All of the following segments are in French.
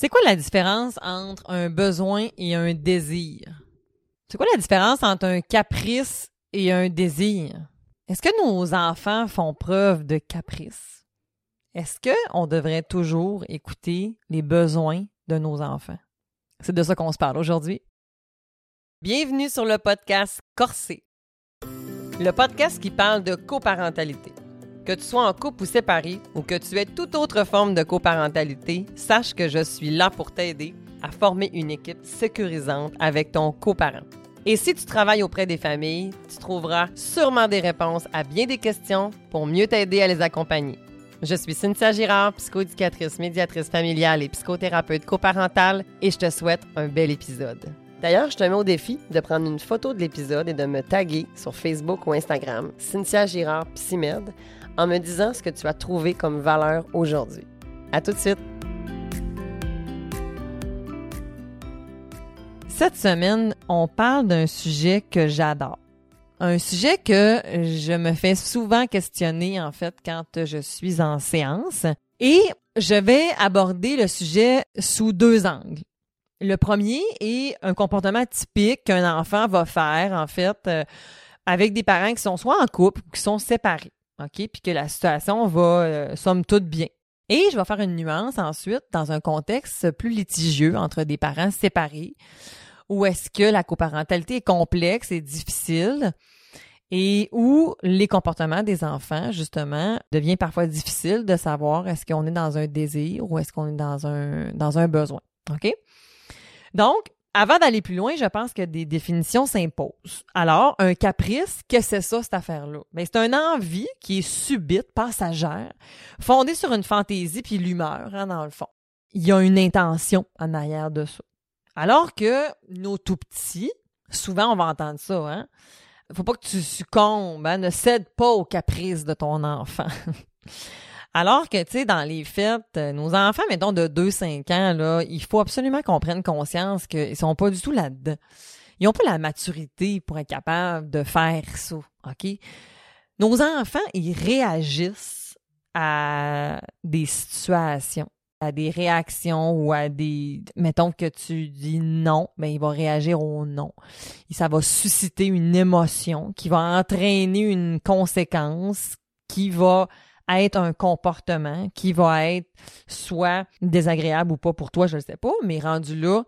C'est quoi la différence entre un besoin et un désir? C'est quoi la différence entre un caprice et un désir? Est-ce que nos enfants font preuve de caprice? Est-ce qu'on devrait toujours écouter les besoins de nos enfants? C'est de ça qu'on se parle aujourd'hui. Bienvenue sur le podcast Corsé, le podcast qui parle de coparentalité. Que tu sois en couple ou séparé, ou que tu aies toute autre forme de coparentalité, sache que je suis là pour t'aider à former une équipe sécurisante avec ton coparent. Et si tu travailles auprès des familles, tu trouveras sûrement des réponses à bien des questions pour mieux t'aider à les accompagner. Je suis Cynthia Girard, psychoéducatrice, médiatrice familiale et psychothérapeute coparentale, et je te souhaite un bel épisode. D'ailleurs, je te mets au défi de prendre une photo de l'épisode et de me taguer sur Facebook ou Instagram, Cynthia Girard Psymed, en me disant ce que tu as trouvé comme valeur aujourd'hui. À tout de suite! Cette semaine, on parle d'un sujet que j'adore. Un sujet que je me fais souvent questionner, en fait, quand je suis en séance. Et je vais aborder le sujet sous deux angles. Le premier est un comportement typique qu'un enfant va faire, en fait, euh, avec des parents qui sont soit en couple ou qui sont séparés. OK? Puis que la situation va, euh, somme toute, bien. Et je vais faire une nuance ensuite dans un contexte plus litigieux entre des parents séparés, où est-ce que la coparentalité est complexe et difficile et où les comportements des enfants, justement, devient parfois difficile de savoir est-ce qu'on est dans un désir ou est-ce qu'on est dans un, dans un besoin. OK? Donc, avant d'aller plus loin, je pense que des définitions s'imposent. Alors, un caprice, que c'est ça, cette affaire-là? Ben, c'est une envie qui est subite, passagère, fondée sur une fantaisie puis l'humeur, hein, dans le fond. Il y a une intention en arrière de ça. Alors que nos tout petits, souvent on va entendre ça, hein? Faut pas que tu succombes, hein? ne cède pas aux caprices de ton enfant. Alors que, tu sais, dans les fêtes, euh, nos enfants, mettons, de 2-5 ans, là, il faut absolument qu'on prenne conscience qu'ils sont pas du tout là-dedans. Ils ont pas la maturité pour être capables de faire ça, OK? Nos enfants, ils réagissent à des situations, à des réactions ou à des... Mettons que tu dis non, mais il va réagir au non. Et ça va susciter une émotion qui va entraîner une conséquence qui va être un comportement qui va être soit désagréable ou pas pour toi, je ne sais pas, mais rendu là,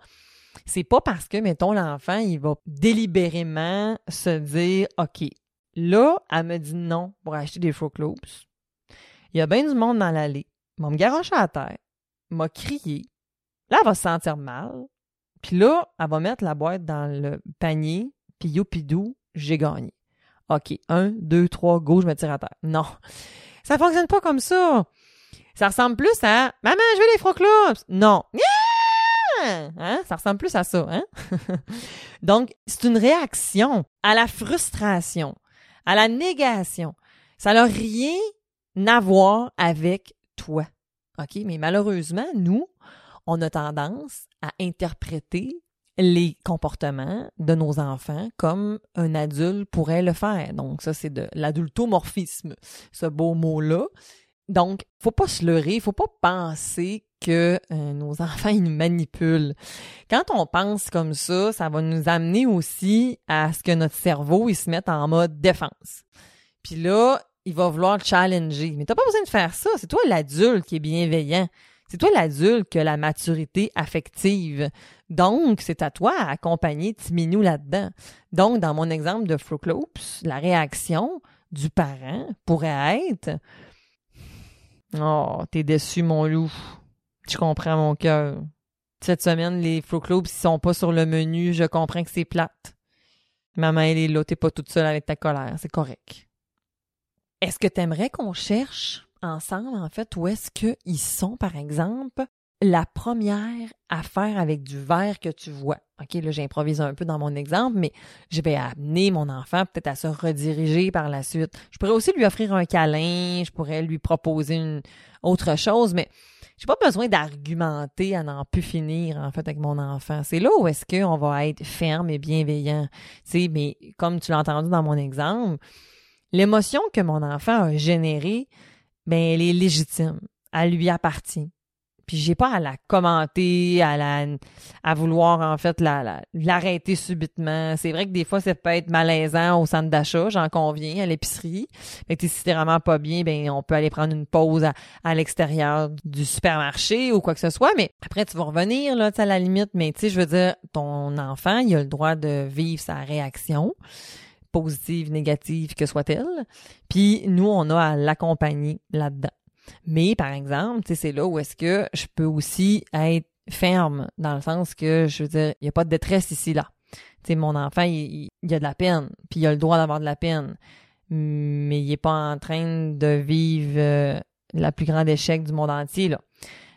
c'est pas parce que, mettons, l'enfant, il va délibérément se dire, OK, là, elle me dit non pour acheter des Fruit Loops. Il y a bien du monde dans l'allée. Va me à terre, m'a crié. Là, elle va se sentir mal. Puis là, elle va mettre la boîte dans le panier, puis youpidou, j'ai gagné. OK, un, deux, trois, go, je me tire à terre. Non. Ça fonctionne pas comme ça. Ça ressemble plus à Maman, je veux les Fruit Non. Hein? Ça ressemble plus à ça, hein? Donc, c'est une réaction à la frustration, à la négation. Ça n'a rien à voir avec toi. OK? Mais malheureusement, nous, on a tendance à interpréter les comportements de nos enfants comme un adulte pourrait le faire. Donc ça, c'est de l'adultomorphisme, ce beau mot-là. Donc, faut pas se leurrer, faut pas penser que euh, nos enfants ils nous manipulent. Quand on pense comme ça, ça va nous amener aussi à ce que notre cerveau il se mette en mode défense. Puis là, il va vouloir challenger. Mais t'as pas besoin de faire ça. C'est toi l'adulte qui est bienveillant. C'est toi l'adulte qui a la maturité affective. Donc, c'est à toi à accompagner Timinou là-dedans. Donc, dans mon exemple de Fruit la réaction du parent pourrait être Oh, t'es déçu, mon loup. Tu comprends mon cœur. Cette semaine, les Fruit Loops, ils sont pas sur le menu. Je comprends que c'est plate. Maman, elle est là. T'es pas toute seule avec ta colère. C'est correct. Est-ce que t'aimerais qu'on cherche ensemble, en fait, où est-ce qu'ils sont, par exemple, la première affaire avec du verre que tu vois. OK, là, j'improvise un peu dans mon exemple, mais je vais amener mon enfant peut-être à se rediriger par la suite. Je pourrais aussi lui offrir un câlin, je pourrais lui proposer une autre chose, mais j'ai pas besoin d'argumenter à n'en plus finir, en fait, avec mon enfant. C'est là où est-ce qu'on va être ferme et bienveillant. Tu sais, mais comme tu l'as entendu dans mon exemple, l'émotion que mon enfant a générée, ben, elle est légitime. Elle lui appartient. puis j'ai pas à la commenter, à la à vouloir en fait la, l'arrêter subitement. C'est vrai que des fois ça peut être malaisant au centre d'achat, j'en conviens, à l'épicerie. Fait que si t'es vraiment pas bien, ben on peut aller prendre une pause à, l'extérieur du supermarché ou quoi que ce soit, mais après tu vas revenir là, à la limite, mais tu sais je veux dire ton enfant, il a le droit de vivre sa réaction positive, négative que soit-elle. Puis nous, on a à l'accompagner là-dedans. Mais par exemple, c'est là où est-ce que je peux aussi être ferme, dans le sens que, je veux dire, il n'y a pas de détresse ici, là. Sais, mon enfant, il, il, a de la peine, puis il a le droit d'avoir de la peine, mais il n'est pas en train de vivre euh, la plus grande échec du monde entier, là.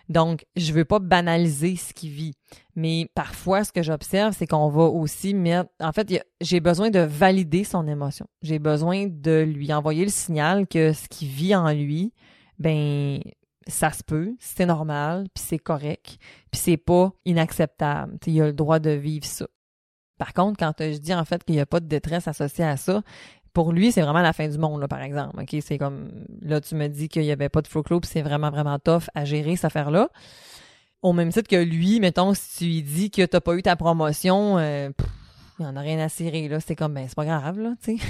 Donc, je veux pas banaliser ce qu'il vit. Mais parfois, ce que j'observe, c'est qu'on va aussi mettre... En fait, j'ai besoin de valider son émotion. J'ai besoin de lui envoyer le signal que ce qu'il vit en lui, ben ça se peut, c'est normal, puis c'est correct, puis c'est pas inacceptable. il a le droit de vivre ça. Par contre, quand je dis en fait qu'il n'y a pas de détresse associée à ça, pour lui, c'est vraiment la fin du monde, là, par exemple. OK, c'est comme là, tu me dis qu'il n'y avait pas de flow puis c'est vraiment, vraiment tough à gérer cette affaire-là. Au même titre que lui, mettons, si tu lui dis que t'as pas eu ta promotion, euh, il en a rien à cirer, là. C'est comme, ben, c'est pas grave, là, tu sais.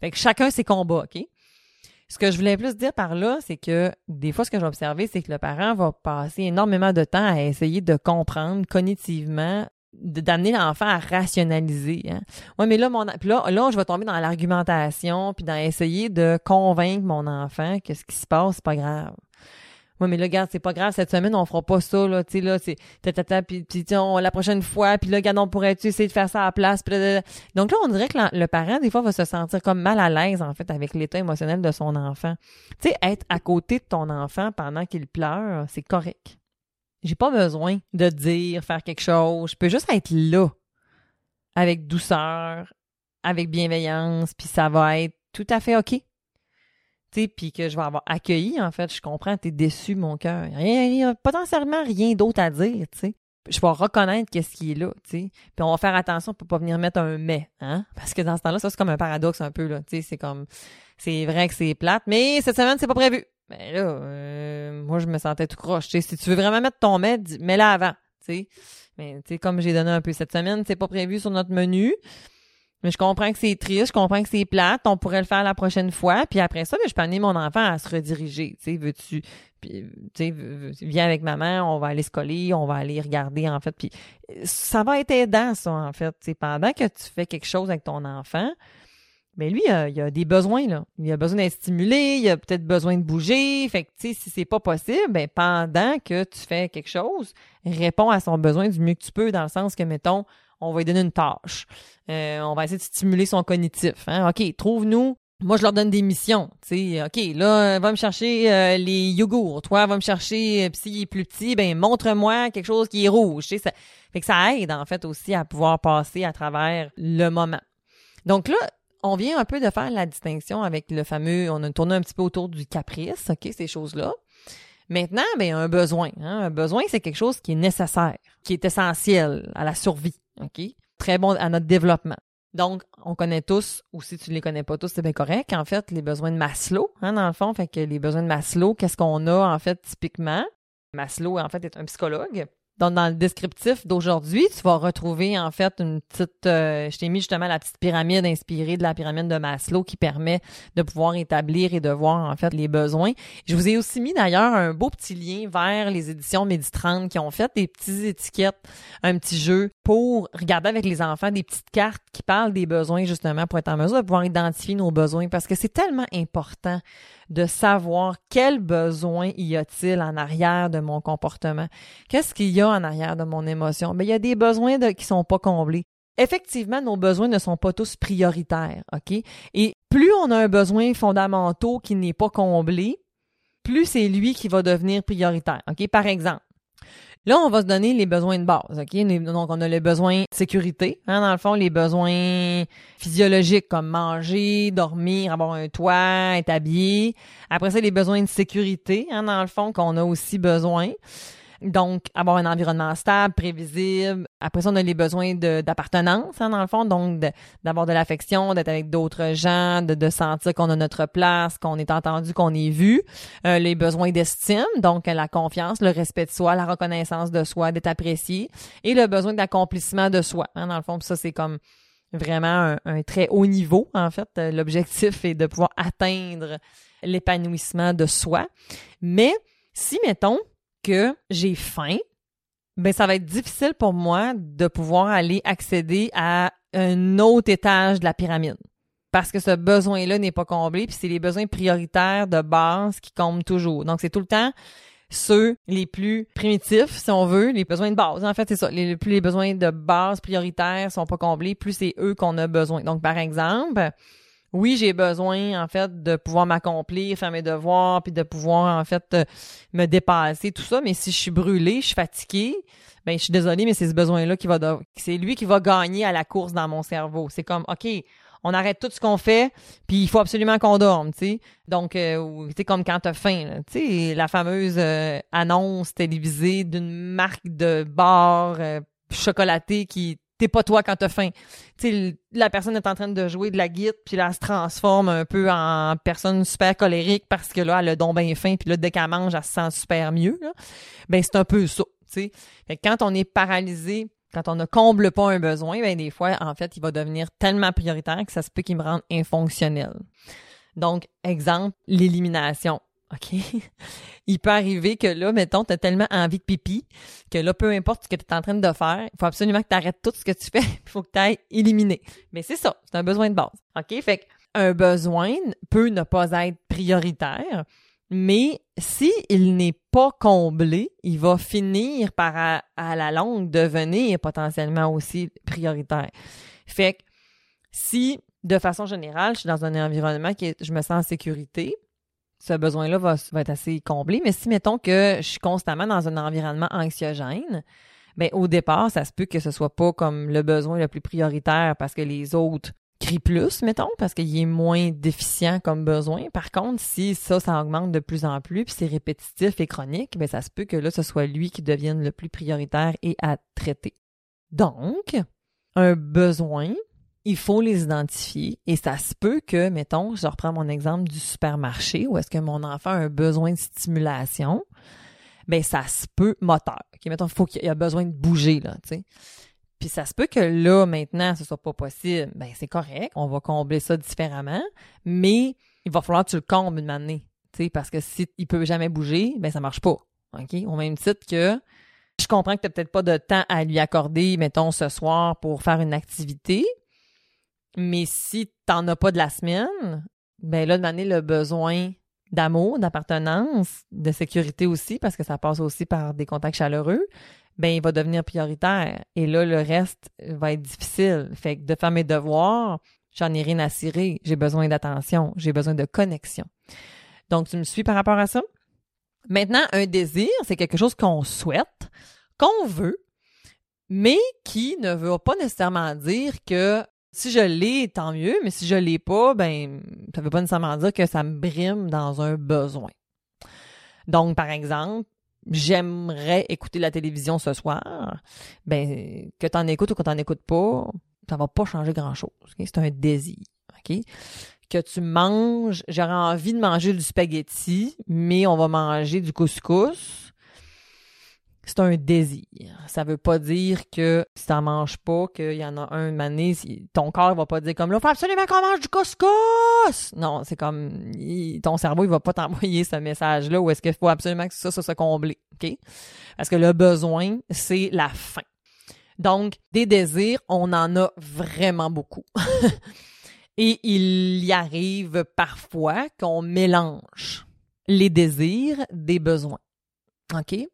fait que chacun ses combats, OK? Ce que je voulais plus dire par là, c'est que des fois, ce que j'ai observé, c'est que le parent va passer énormément de temps à essayer de comprendre cognitivement d'amener l'enfant à rationaliser. Hein. Ouais, mais là, mon puis là, là, je vais tomber dans l'argumentation, puis dans essayer de convaincre mon enfant que ce qui se passe, c'est pas grave. Oui, mais là, regarde, c'est pas grave, cette semaine, on fera pas ça, là, tu sais, là, c'est tata, puis, puis on, la prochaine fois, puis là, regarde, on pourrait-tu essayer de faire ça à la place, donc là, on dirait que le parent, des fois, va se sentir comme mal à l'aise, en fait, avec l'état émotionnel de son enfant. Tu sais, être à côté de ton enfant pendant qu'il pleure, c'est correct. J'ai pas besoin de dire, faire quelque chose, je peux juste être là, avec douceur, avec bienveillance, puis ça va être tout à fait OK puis que je vais avoir accueilli, en fait, je comprends, t'es déçu, mon cœur. A potentiellement rien d'autre à dire, tu sais. Je vais reconnaître qu'est-ce qui est là, tu sais. Puis on va faire attention pour pas venir mettre un mais, hein. Parce que dans ce temps-là, ça, c'est comme un paradoxe un peu, là. Tu sais, c'est comme, c'est vrai que c'est plate, mais cette semaine, c'est pas prévu. Ben là, euh, moi, je me sentais tout croche. Si tu veux vraiment mettre ton mais, mets-la avant, tu sais. Mais, comme j'ai donné un peu cette semaine, c'est pas prévu sur notre menu. Mais je comprends que c'est triste, je comprends que c'est plate, on pourrait le faire la prochaine fois, puis après ça, ben, je peux amener mon enfant à se rediriger. Veux-tu, puis, tu sais, viens avec maman, on va aller se coller, on va aller regarder, en fait, puis ça va être aidant, ça, en fait. Tu pendant que tu fais quelque chose avec ton enfant, mais lui, il a des besoins, là. Il a besoin d'être stimulé, il a peut-être besoin de bouger. Fait que, tu sais, si c'est pas possible, ben, pendant que tu fais quelque chose, réponds à son besoin du mieux que tu peux, dans le sens que, mettons, on va lui donner une tâche. Euh, on va essayer de stimuler son cognitif. Hein? OK, trouve-nous. Moi, je leur donne des missions. sais, OK, là, va me chercher euh, les yogourts. Toi, va me chercher, euh, s'il est plus petit, ben montre-moi quelque chose qui est rouge. Ça fait que ça aide, en fait, aussi à pouvoir passer à travers le moment. Donc là, on vient un peu de faire la distinction avec le fameux, on a tourné un petit peu autour du caprice, OK, ces choses-là. Maintenant, ben, un besoin. Hein? Un besoin, c'est quelque chose qui est nécessaire, qui est essentiel à la survie. OK? Très bon à notre développement. Donc, on connaît tous, ou si tu ne les connais pas tous, c'est bien correct. En fait, les besoins de Maslow, hein, dans le fond. Fait que les besoins de Maslow, qu'est-ce qu'on a, en fait, typiquement? Maslow, en fait, est un psychologue. Donc, dans le descriptif d'aujourd'hui, tu vas retrouver en fait une petite, euh, je t'ai mis justement la petite pyramide inspirée de la pyramide de Maslow qui permet de pouvoir établir et de voir en fait les besoins. Je vous ai aussi mis d'ailleurs un beau petit lien vers les éditions Méditrande qui ont fait des petites étiquettes, un petit jeu pour regarder avec les enfants des petites cartes qui parlent des besoins justement pour être en mesure de pouvoir identifier nos besoins parce que c'est tellement important de savoir quel besoin y a-t-il en arrière de mon comportement. Qu'est-ce qu'il y a en arrière de mon émotion? Ben, il y a des besoins de, qui sont pas comblés. Effectivement, nos besoins ne sont pas tous prioritaires, OK? Et plus on a un besoin fondamental qui n'est pas comblé, plus c'est lui qui va devenir prioritaire, OK? Par exemple, Là, on va se donner les besoins de base, OK? Donc, on a les besoins de sécurité, hein, dans le fond, les besoins physiologiques comme manger, dormir, avoir un toit, être habillé. Après ça, les besoins de sécurité, hein, dans le fond, qu'on a aussi besoin. Donc, avoir un environnement stable, prévisible, Après ça, on a les besoins d'appartenance, hein, dans le fond, donc d'avoir de, l'affection, d'être avec d'autres gens, de, de sentir qu'on a notre place, qu'on est entendu, qu'on est vu. Euh, les besoins d'estime, donc la confiance, le respect de soi, la reconnaissance de soi, d'être apprécié, et le besoin d'accomplissement de soi. Hein, dans le fond, ça c'est comme vraiment un, très haut niveau, en fait. L'objectif est de pouvoir atteindre l'épanouissement de soi. Mais si, mettons, que j'ai faim, ben ça va être difficile pour moi de pouvoir aller accéder à un autre étage de la pyramide. Parce que ce besoin-là n'est pas comblé, puis c'est les besoins prioritaires de base qui comblent toujours. Donc, c'est tout le temps ceux les plus primitifs, si on veut, les besoins de base. En fait, c'est ça. Les, plus les besoins de base prioritaires sont pas comblés, plus c'est eux qu'on a besoin. Donc, par exemple, oui, j'ai besoin, en fait, de pouvoir m'accomplir, faire mes devoirs, puis de pouvoir, en fait, euh, me dépasser, tout ça. Mais si je suis brûlée, je suis fatiguée, ben, je suis désolée, mais c'est ce besoin-là qui va, c'est lui qui va gagner à la course dans mon cerveau. C'est comme, OK, on arrête tout ce qu'on fait, puis il faut absolument qu'on dorme, tu sais. Donc, euh, tu comme quand t'as faim, tu sais, la fameuse euh, annonce télévisée d'une marque de bar euh, chocolaté qui t'es pas toi quand t'as faim. Tu sais, la personne est en train de jouer de la guitare, puis là, elle se transforme un peu en personne super colérique parce que là, elle a donc bien faim, puis là, dès qu'elle mange, elle se sent super mieux. Ben, c'est un peu ça, tu sais. Quand on est paralysé, quand on ne comble pas un besoin, ben des fois, en fait, il va devenir tellement prioritaire que ça se peut qu'il me rende infonctionnel. Donc, exemple, l'élimination. OK? il peut arriver que là, mettons, tu as tellement envie de pipi que là, peu importe ce que tu es en train de faire, il faut absolument que tu arrêtes tout ce que tu fais, il faut que tu ailles éliminer. Mais c'est ça, c'est un besoin de base. OK? Fait un besoin peut ne pas être prioritaire, mais si n'est pas comblé, il va finir par à, à, la longue devenir potentiellement aussi prioritaire. Fait que si de façon générale, je suis dans un environnement qui je me sens en sécurité, ce besoin-là va, être assez comblé. Mais si, mettons que je suis constamment dans un environnement anxiogène, ben au départ, ça se peut que ce soit pas comme le besoin le plus prioritaire parce que les autres crient plus, mettons, parce qu'il est moins déficient comme besoin. Par contre, si ça, ça augmente de plus en plus, puis c'est répétitif et chronique, ben ça se peut que là, ce soit lui qui devienne le plus prioritaire et à traiter. Donc, un besoin, il faut les identifier et ça se peut que, mettons, je reprends mon exemple du supermarché où est-ce que mon enfant a un besoin de stimulation, ben ça se peut moteur. OK, mettons, il faut qu'il a besoin de bouger, là, tu sais. Puis ça se peut que là, maintenant, ce soit pas possible. Ben c'est correct, on va combler ça différemment, mais il va falloir que tu le combles une année, tu sais, parce que si il peut jamais bouger, ben ça marche pas. OK? Au même titre que je comprends que tu n'as peut-être pas de temps à lui accorder, mettons, ce soir pour faire une activité, mais si t'en as pas de la semaine, ben là, donner le besoin d'amour, d'appartenance, de sécurité aussi, parce que ça passe aussi par des contacts chaleureux, ben il va devenir prioritaire. Et là, le reste va être difficile. Fait que de faire mes devoirs, j'en ai rien à cirer. J'ai besoin d'attention, j'ai besoin de connexion. Donc, tu me suis par rapport à ça? Maintenant, un désir, c'est quelque chose qu'on souhaite, qu'on veut, mais qui ne veut pas nécessairement dire que si je l'ai, tant mieux, mais si je l'ai pas, ben, ça veut pas nécessairement dire que ça me brime dans un besoin. Donc, par exemple, j'aimerais écouter la télévision ce soir. Ben, que t'en écoutes ou que t'en écoutes pas, ça va pas changer grand chose. C'est un désir. Que tu manges, j'aurais envie de manger du spaghetti, mais on va manger du couscous c'est un désir. Ça veut pas dire que si t'en manges pas, qu'il y en a un mané, ton corps va pas dire comme là, faut absolument qu'on mange du couscous! Non, c'est comme, ton cerveau, il va pas t'envoyer ce message-là où est-ce qu'il faut absolument que ça, ça se comble, OK? Parce que le besoin, c'est la faim. Donc, des désirs, on en a vraiment beaucoup. Et il y arrive parfois qu'on mélange les désirs des besoins. OK?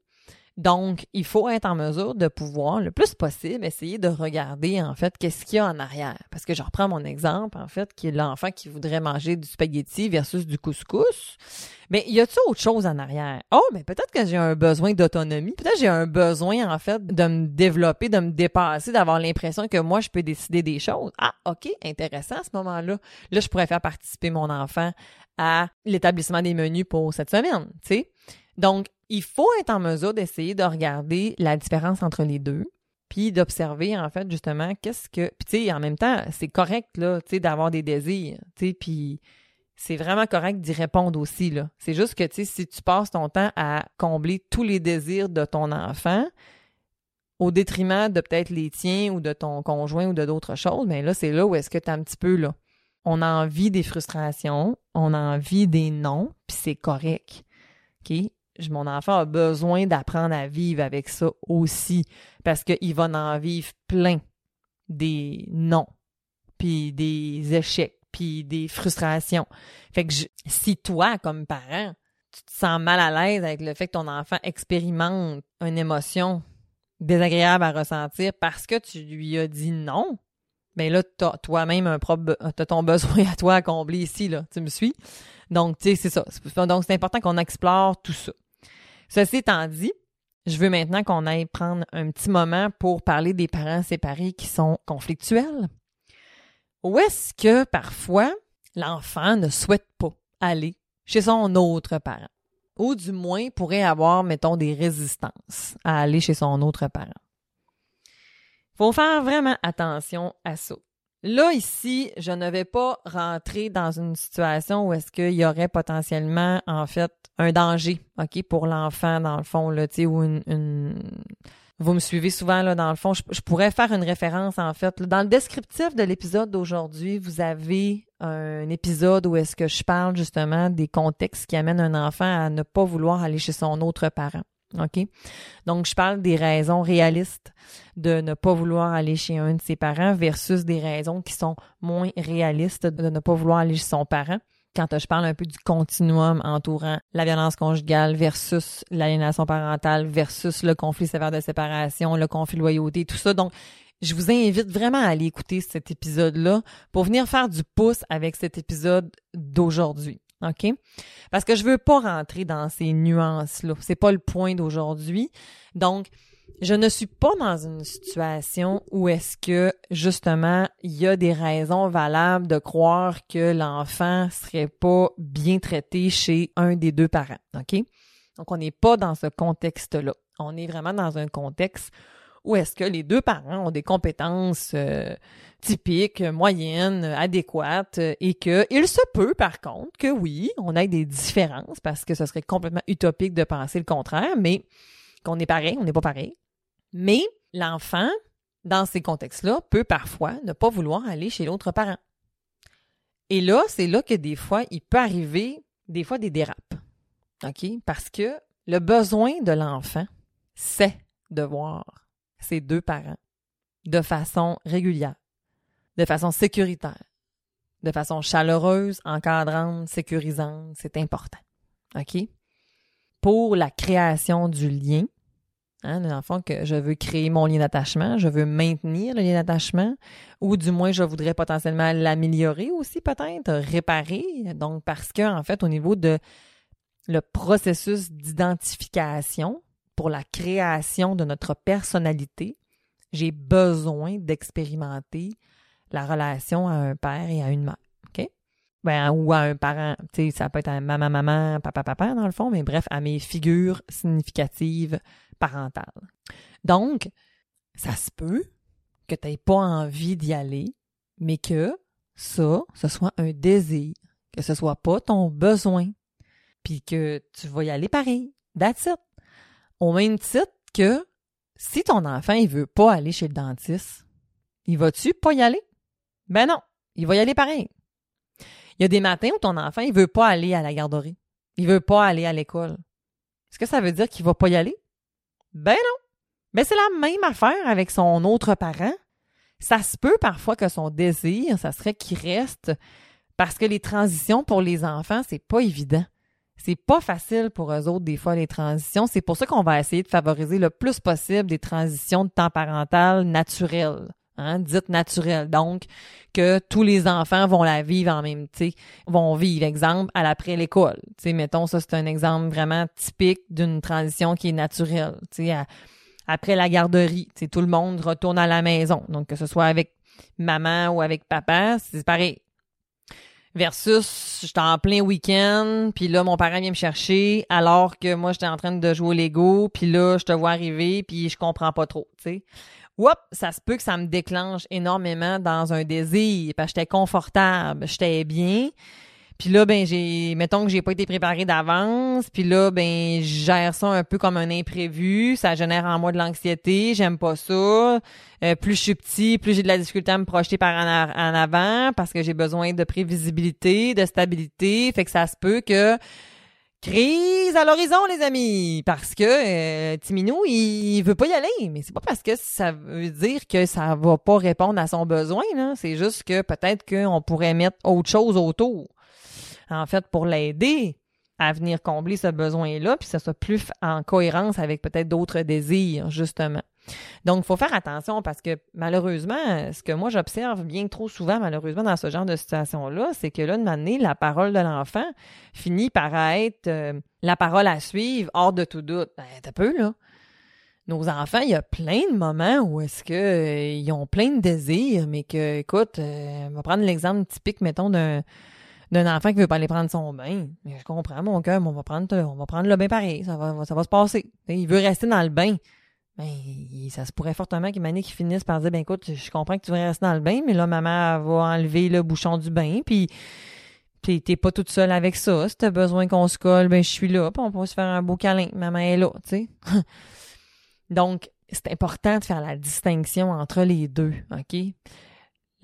Donc, il faut être en mesure de pouvoir, le plus possible, essayer de regarder, en fait, qu'est-ce qu'il y a en arrière. Parce que je reprends mon exemple, en fait, qui est l'enfant qui voudrait manger du spaghetti versus du couscous. Mais y a-t-il autre chose en arrière? Oh, mais peut-être que j'ai un besoin d'autonomie. Peut-être que j'ai un besoin, en fait, de me développer, de me dépasser, d'avoir l'impression que moi, je peux décider des choses. Ah, OK, intéressant à ce moment-là. Là, je pourrais faire participer mon enfant à l'établissement des menus pour cette semaine, tu sais. Donc, il faut être en mesure d'essayer de regarder la différence entre les deux puis d'observer en fait justement qu'est-ce que puis tu sais en même temps c'est correct là tu sais d'avoir des désirs tu sais puis c'est vraiment correct d'y répondre aussi là. C'est juste que tu sais si tu passes ton temps à combler tous les désirs de ton enfant au détriment de peut-être les tiens ou de ton conjoint ou de d'autres choses mais là c'est là où est-ce que tu as un petit peu là. On a envie des frustrations on a envie des non puis c'est correct OK? Mon enfant a besoin d'apprendre à vivre avec ça aussi parce qu'il va en vivre plein des non, puis des échecs, puis des frustrations. Fait que si toi, comme parent, tu te sens mal à l'aise avec le fait que ton enfant expérimente une émotion désagréable à ressentir parce que tu lui as dit non, ben là, t'as toi-même un propre, t'as ton besoin à toi à combler ici, là. Tu me suis? Donc, tu sais, c'est ça. Donc, c'est important qu'on explore tout ça. Ceci étant dit, je veux maintenant qu'on aille prendre un petit moment pour parler des parents séparés qui sont conflictuels. Où est-ce que parfois l'enfant ne souhaite pas aller chez son autre parent? Ou du moins pourrait avoir, mettons, des résistances à aller chez son autre parent? Faut faire vraiment attention à ça. Là, ici, je ne vais pas rentrer dans une situation où est-ce qu'il y aurait potentiellement, en fait, un danger, OK, pour l'enfant, dans le fond, là, tu sais, ou une, Vous me suivez souvent, là, dans le fond. Je, pourrais faire une référence, en fait. Dans le descriptif de l'épisode d'aujourd'hui, vous avez un épisode où est-ce que je parle, justement, des contextes qui amènent un enfant à ne pas vouloir aller chez son autre parent. OK? Donc, je parle des raisons réalistes de ne pas vouloir aller chez un de ses parents versus des raisons qui sont moins réalistes de ne pas vouloir aller chez son parent. Quand je parle un peu du continuum entourant la violence conjugale versus l'aliénation parentale versus le conflit sévère de séparation, le conflit de loyauté, tout ça. Donc, je vous invite vraiment à aller écouter cet épisode-là pour venir faire du pouce avec cet épisode d'aujourd'hui. OK? Parce que je veux pas rentrer dans ces nuances-là. C'est pas le point d'aujourd'hui. Donc, je ne suis pas dans une situation où est-ce que, justement, il y a des raisons valables de croire que l'enfant serait pas bien traité chez un des deux parents. OK? Donc, on n'est pas dans ce contexte-là. On est vraiment dans un contexte où est-ce que les deux parents ont des compétences euh, typiques, moyennes, adéquates, et que il se peut par contre que oui, on ait des différences parce que ce serait complètement utopique de penser le contraire, mais qu'on est pareil, on n'est pas pareil. Mais l'enfant, dans ces contextes-là, peut parfois ne pas vouloir aller chez l'autre parent. Et là, c'est là que des fois, il peut arriver des fois des dérapes. OK? Parce que le besoin de l'enfant, c'est de voir ses deux parents de façon régulière, de façon sécuritaire, de façon chaleureuse, encadrante, sécurisante. C'est important. OK? Pour la création du lien, hein, l'enfant que je veux créer mon lien d'attachement, je veux maintenir le lien d'attachement, ou du moins je voudrais potentiellement l'améliorer aussi peut-être, réparer. Donc parce que en fait au niveau de le processus d'identification, pour la création de notre personnalité, j'ai besoin d'expérimenter la relation à un père et à une mère. Ben, ou à un parent. Tu sais, ça peut être un maman, maman, papa, papa, dans le fond, mais bref, à mes figures significatives parentales. Donc, ça se peut que tu n'aies pas envie d'y aller, mais que ça, ce soit un désir, que ce soit pas ton besoin, puis que tu vas y aller pareil. That's it au même titre que si ton enfant il veut pas aller chez le dentiste, il va-tu pas y aller? Ben non, il va y aller pareil. Il y a des matins où ton enfant il veut pas aller à la garderie. Il veut pas aller à l'école. Est-ce que ça veut dire qu'il va pas y aller? Ben non. Mais c'est la même affaire avec son autre parent. Ça se peut parfois que son désir, ça serait qu'il reste parce que les transitions pour les enfants, c'est pas évident. C'est pas facile pour eux autres, des fois, les transitions. C'est pour ça qu'on va essayer de favoriser le plus possible des transitions de temps parental naturelles. Hein, dites naturelles. Donc, que tous les enfants vont la vivre en même, tu vont vivre, exemple, à l'après l'école. Mettons, ça, c'est un exemple vraiment typique d'une transition qui est naturelle. Après la garderie, tout le monde retourne à la maison. Donc, que ce soit avec maman ou avec papa, c'est pareil. Versus j'étais en plein week-end, puis là, mon parent vient me chercher, alors que moi, j'étais en train de jouer au Lego, puis là, je te vois arriver, puis je comprends pas trop, tu sais. Ça se peut que ça me déclenche énormément dans un désir, parce que j'étais confortable, j'étais bien, puis là, ben, j'ai, mettons que j'ai pas été préparé d'avance. Puis là, ben, je gère ça un peu comme un imprévu. Ça génère en moi de l'anxiété. J'aime pas ça. Euh, plus je suis petit, plus j'ai de la difficulté à me projeter par en, avant parce que j'ai besoin de prévisibilité, de stabilité. Fait que ça se peut que crise à l'horizon, les amis, parce que euh, Timinou, il, veut pas y aller, mais c'est pas parce que ça veut dire que ça va pas répondre à son besoin, là. C'est juste que peut-être qu'on pourrait mettre autre chose autour en fait, pour l'aider à venir combler ce besoin-là, puis que ça soit plus en cohérence avec peut-être d'autres désirs, justement. Donc, il faut faire attention parce que malheureusement, ce que moi j'observe bien trop souvent, malheureusement, dans ce genre de situation-là, c'est que là, de manière, la parole de l'enfant finit par être euh, la parole à suivre hors de tout doute. Ben, t'as peu, là. Nos enfants, il y a plein de moments où est-ce que euh, ils ont plein de désirs, mais que, écoute, euh, on va prendre l'exemple typique, mettons, d'un d'un enfant qui veut pas aller prendre son bain. Mais je comprends, mon cœur, on va prendre, on va prendre le bain pareil. Ça va, ça va se passer. il veut rester dans le bain. Ben, ça se pourrait fortement qu'il qu'il finisse par dire, ben écoute, je comprends que tu veux rester dans le bain, mais là, maman va enlever le bouchon du bain, puis t'es pas toute seule avec ça. Si t'as besoin qu'on se colle, ben je suis là, puis on peut se faire un beau câlin. Maman est là, tu sais. Donc, c'est important de faire la distinction entre les deux, OK?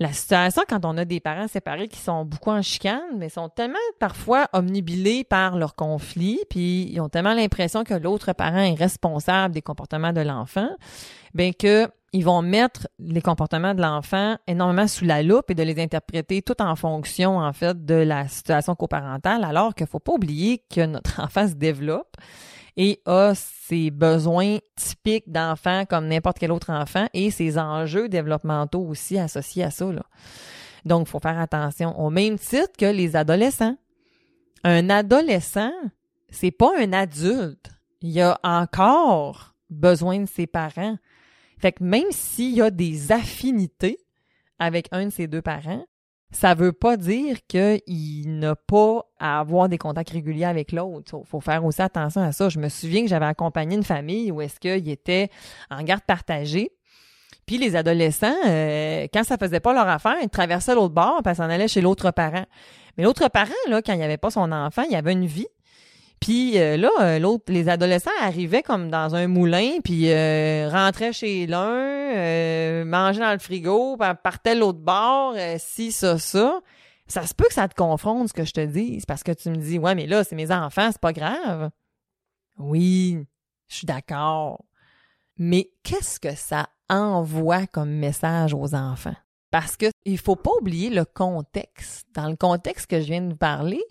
La situation quand on a des parents séparés qui sont beaucoup en chicane, mais sont tellement parfois omnibilés par leurs conflits, puis ils ont tellement l'impression que l'autre parent est responsable des comportements de l'enfant, ben que ils vont mettre les comportements de l'enfant énormément sous la loupe et de les interpréter tout en fonction, en fait, de la situation coparentale, alors qu'il faut pas oublier que notre enfant se développe et a ses besoins typiques d'enfant comme n'importe quel autre enfant et ses enjeux développementaux aussi associés à ça. Là. Donc, il faut faire attention au même titre que les adolescents. Un adolescent, c'est pas un adulte. Il a encore besoin de ses parents. Fait que même s'il y a des affinités avec un de ses deux parents, ça veut pas dire qu'il n'a pas à avoir des contacts réguliers avec l'autre. Il faut faire aussi attention à ça. Je me souviens que j'avais accompagné une famille où est-ce qu'ils étaient en garde partagée. Puis les adolescents, euh, quand ça faisait pas leur affaire, ils traversaient l'autre bord parce s'en allaient chez l'autre parent. Mais l'autre parent, là, quand il n'y avait pas son enfant, il y avait une vie. Puis euh, là, euh, l'autre, les adolescents arrivaient comme dans un moulin, puis euh, rentraient chez l'un, mangeaient dans le frigo, partaient l'autre bord, si ça, ça. Ça se peut que ça te confronte ce que je te dis, parce que tu me dis, ouais, mais là, c'est mes enfants, c'est pas grave. Oui, je suis d'accord. Mais qu'est-ce que ça envoie comme message aux enfants? Parce que il faut pas oublier le contexte. Dans le contexte que je viens de vous parler,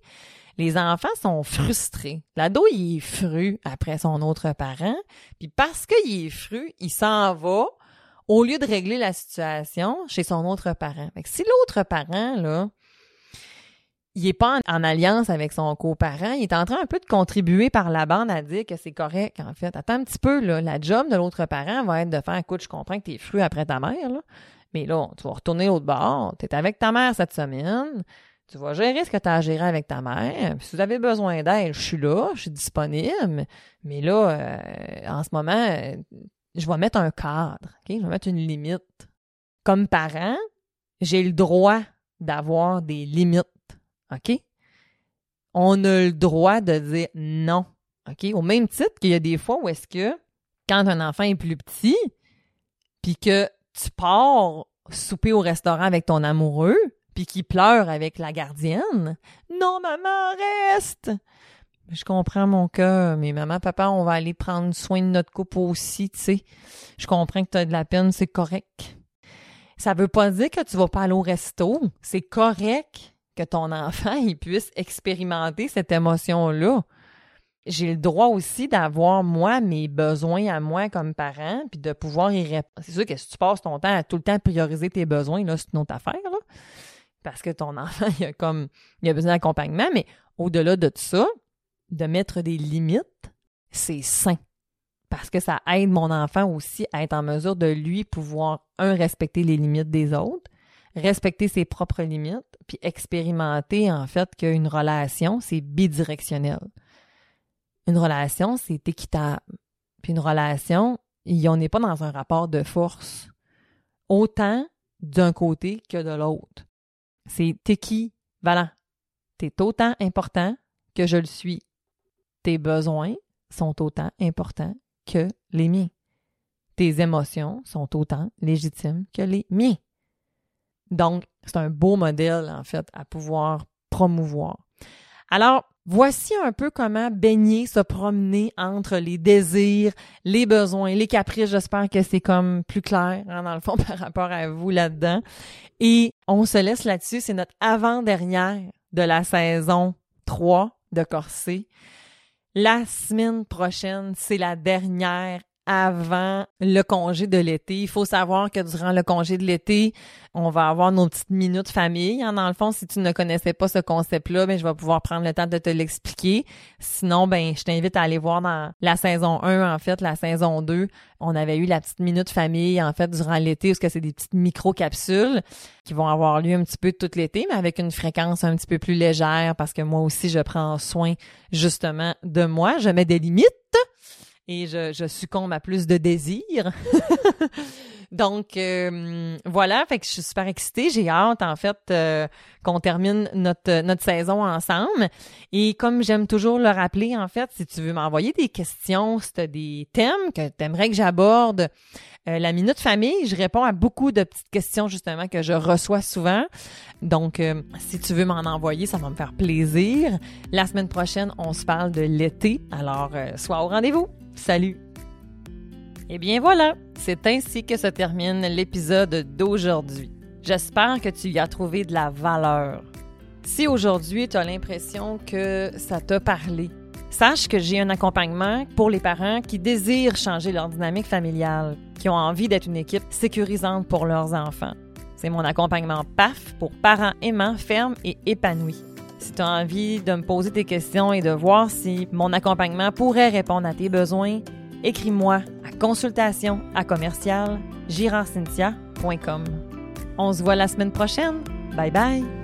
les enfants sont frustrés. L'ado, il est fru après son autre parent, puis parce qu'il est fru, il s'en va au lieu de régler la situation chez son autre parent. Fait si l'autre parent, là, il est pas en, alliance avec son coparent, il est en train un peu de contribuer par la bande à dire que c'est correct, en fait. Attends un petit peu, là. La job de l'autre parent va être de faire, écoute, je comprends que t'es fru après ta mère, là. Mais là, tu vas retourner l'autre bord. T'es avec ta mère cette semaine. Tu vas gérer ce que tu as à gérer avec ta mère. si vous avez besoin d'aide, je suis là, je suis disponible. Mais là, euh, en ce moment, je vais mettre un cadre. Je vais mettre une limite. Comme parent, j'ai le droit d'avoir des limites. OK? On a le droit de dire non. OK? Au même titre qu'il y a des fois où est-ce que quand un enfant est plus petit, puis que tu pars souper au restaurant avec ton amoureux, qui pleure avec la gardienne. Non, maman, reste! Je comprends mon cœur, mais maman, papa, on va aller prendre soin de notre couple aussi, tu sais. Je comprends que tu as de la peine, c'est correct. Ça veut pas dire que tu vas pas aller au resto. C'est correct que ton enfant il puisse expérimenter cette émotion-là. J'ai le droit aussi d'avoir, moi, mes besoins à moi comme parent, puis de pouvoir y répondre. C'est sûr que si tu passes ton temps à tout le temps prioriser tes besoins, là, c'est une autre affaire, là parce que ton enfant, il a comme, il a besoin d'accompagnement, mais au-delà de ça, de mettre des limites, c'est sain. Parce que ça aide mon enfant aussi à être en mesure de lui pouvoir, un, respecter les limites des autres, respecter ses propres limites, puis expérimenter en fait qu'une relation, c'est bidirectionnel. Une relation, c'est équitable. Puis une relation, on n'est pas dans un rapport de force, autant d'un côté que de l'autre. C'est équivalent. T'es autant important que je le suis. Tes besoins sont autant importants que les miens. Tes émotions sont autant légitimes que les miens. Donc, c'est un beau modèle, en fait, à pouvoir promouvoir. Alors, voici un peu comment baigner, se promener entre les désirs, les besoins, les caprices. J'espère que c'est comme plus clair, hein, dans le fond, par rapport à vous là-dedans. Et on se laisse là-dessus. C'est notre avant-dernière de la saison 3 de Corset. La semaine prochaine, c'est la dernière avant le congé de l'été. Il faut savoir que durant le congé de l'été, on va avoir nos petites minutes famille. Hein, dans le fond, si tu ne connaissais pas ce concept-là, ben, je vais pouvoir prendre le temps de te l'expliquer. Sinon, ben, je t'invite à aller voir dans la saison 1, en fait, la saison 2. On avait eu la petite minute famille, en fait, durant l'été, parce que c'est des petites micro-capsules qui vont avoir lieu un petit peu tout l'été, mais avec une fréquence un petit peu plus légère parce que moi aussi, je prends soin, justement, de moi. Je mets des limites et je, je succombe à plus de désirs. Donc euh, voilà, fait que je suis super excitée, j'ai hâte en fait euh, qu'on termine notre notre saison ensemble. Et comme j'aime toujours le rappeler en fait, si tu veux m'envoyer des questions, si tu as des thèmes que tu aimerais que j'aborde, euh, la minute famille, je réponds à beaucoup de petites questions justement que je reçois souvent. Donc si tu veux m'en envoyer, ça va me faire plaisir. La semaine prochaine, on se parle de l'été. Alors sois au rendez-vous. Salut! Et eh bien voilà, c'est ainsi que se termine l'épisode d'aujourd'hui. J'espère que tu y as trouvé de la valeur. Si aujourd'hui tu as l'impression que ça t'a parlé, sache que j'ai un accompagnement pour les parents qui désirent changer leur dynamique familiale, qui ont envie d'être une équipe sécurisante pour leurs enfants. C'est mon accompagnement PAF pour parents aimants, fermes et épanouis. Si tu as envie de me poser tes questions et de voir si mon accompagnement pourrait répondre à tes besoins, écris-moi à consultation à commercial On se voit la semaine prochaine. Bye bye!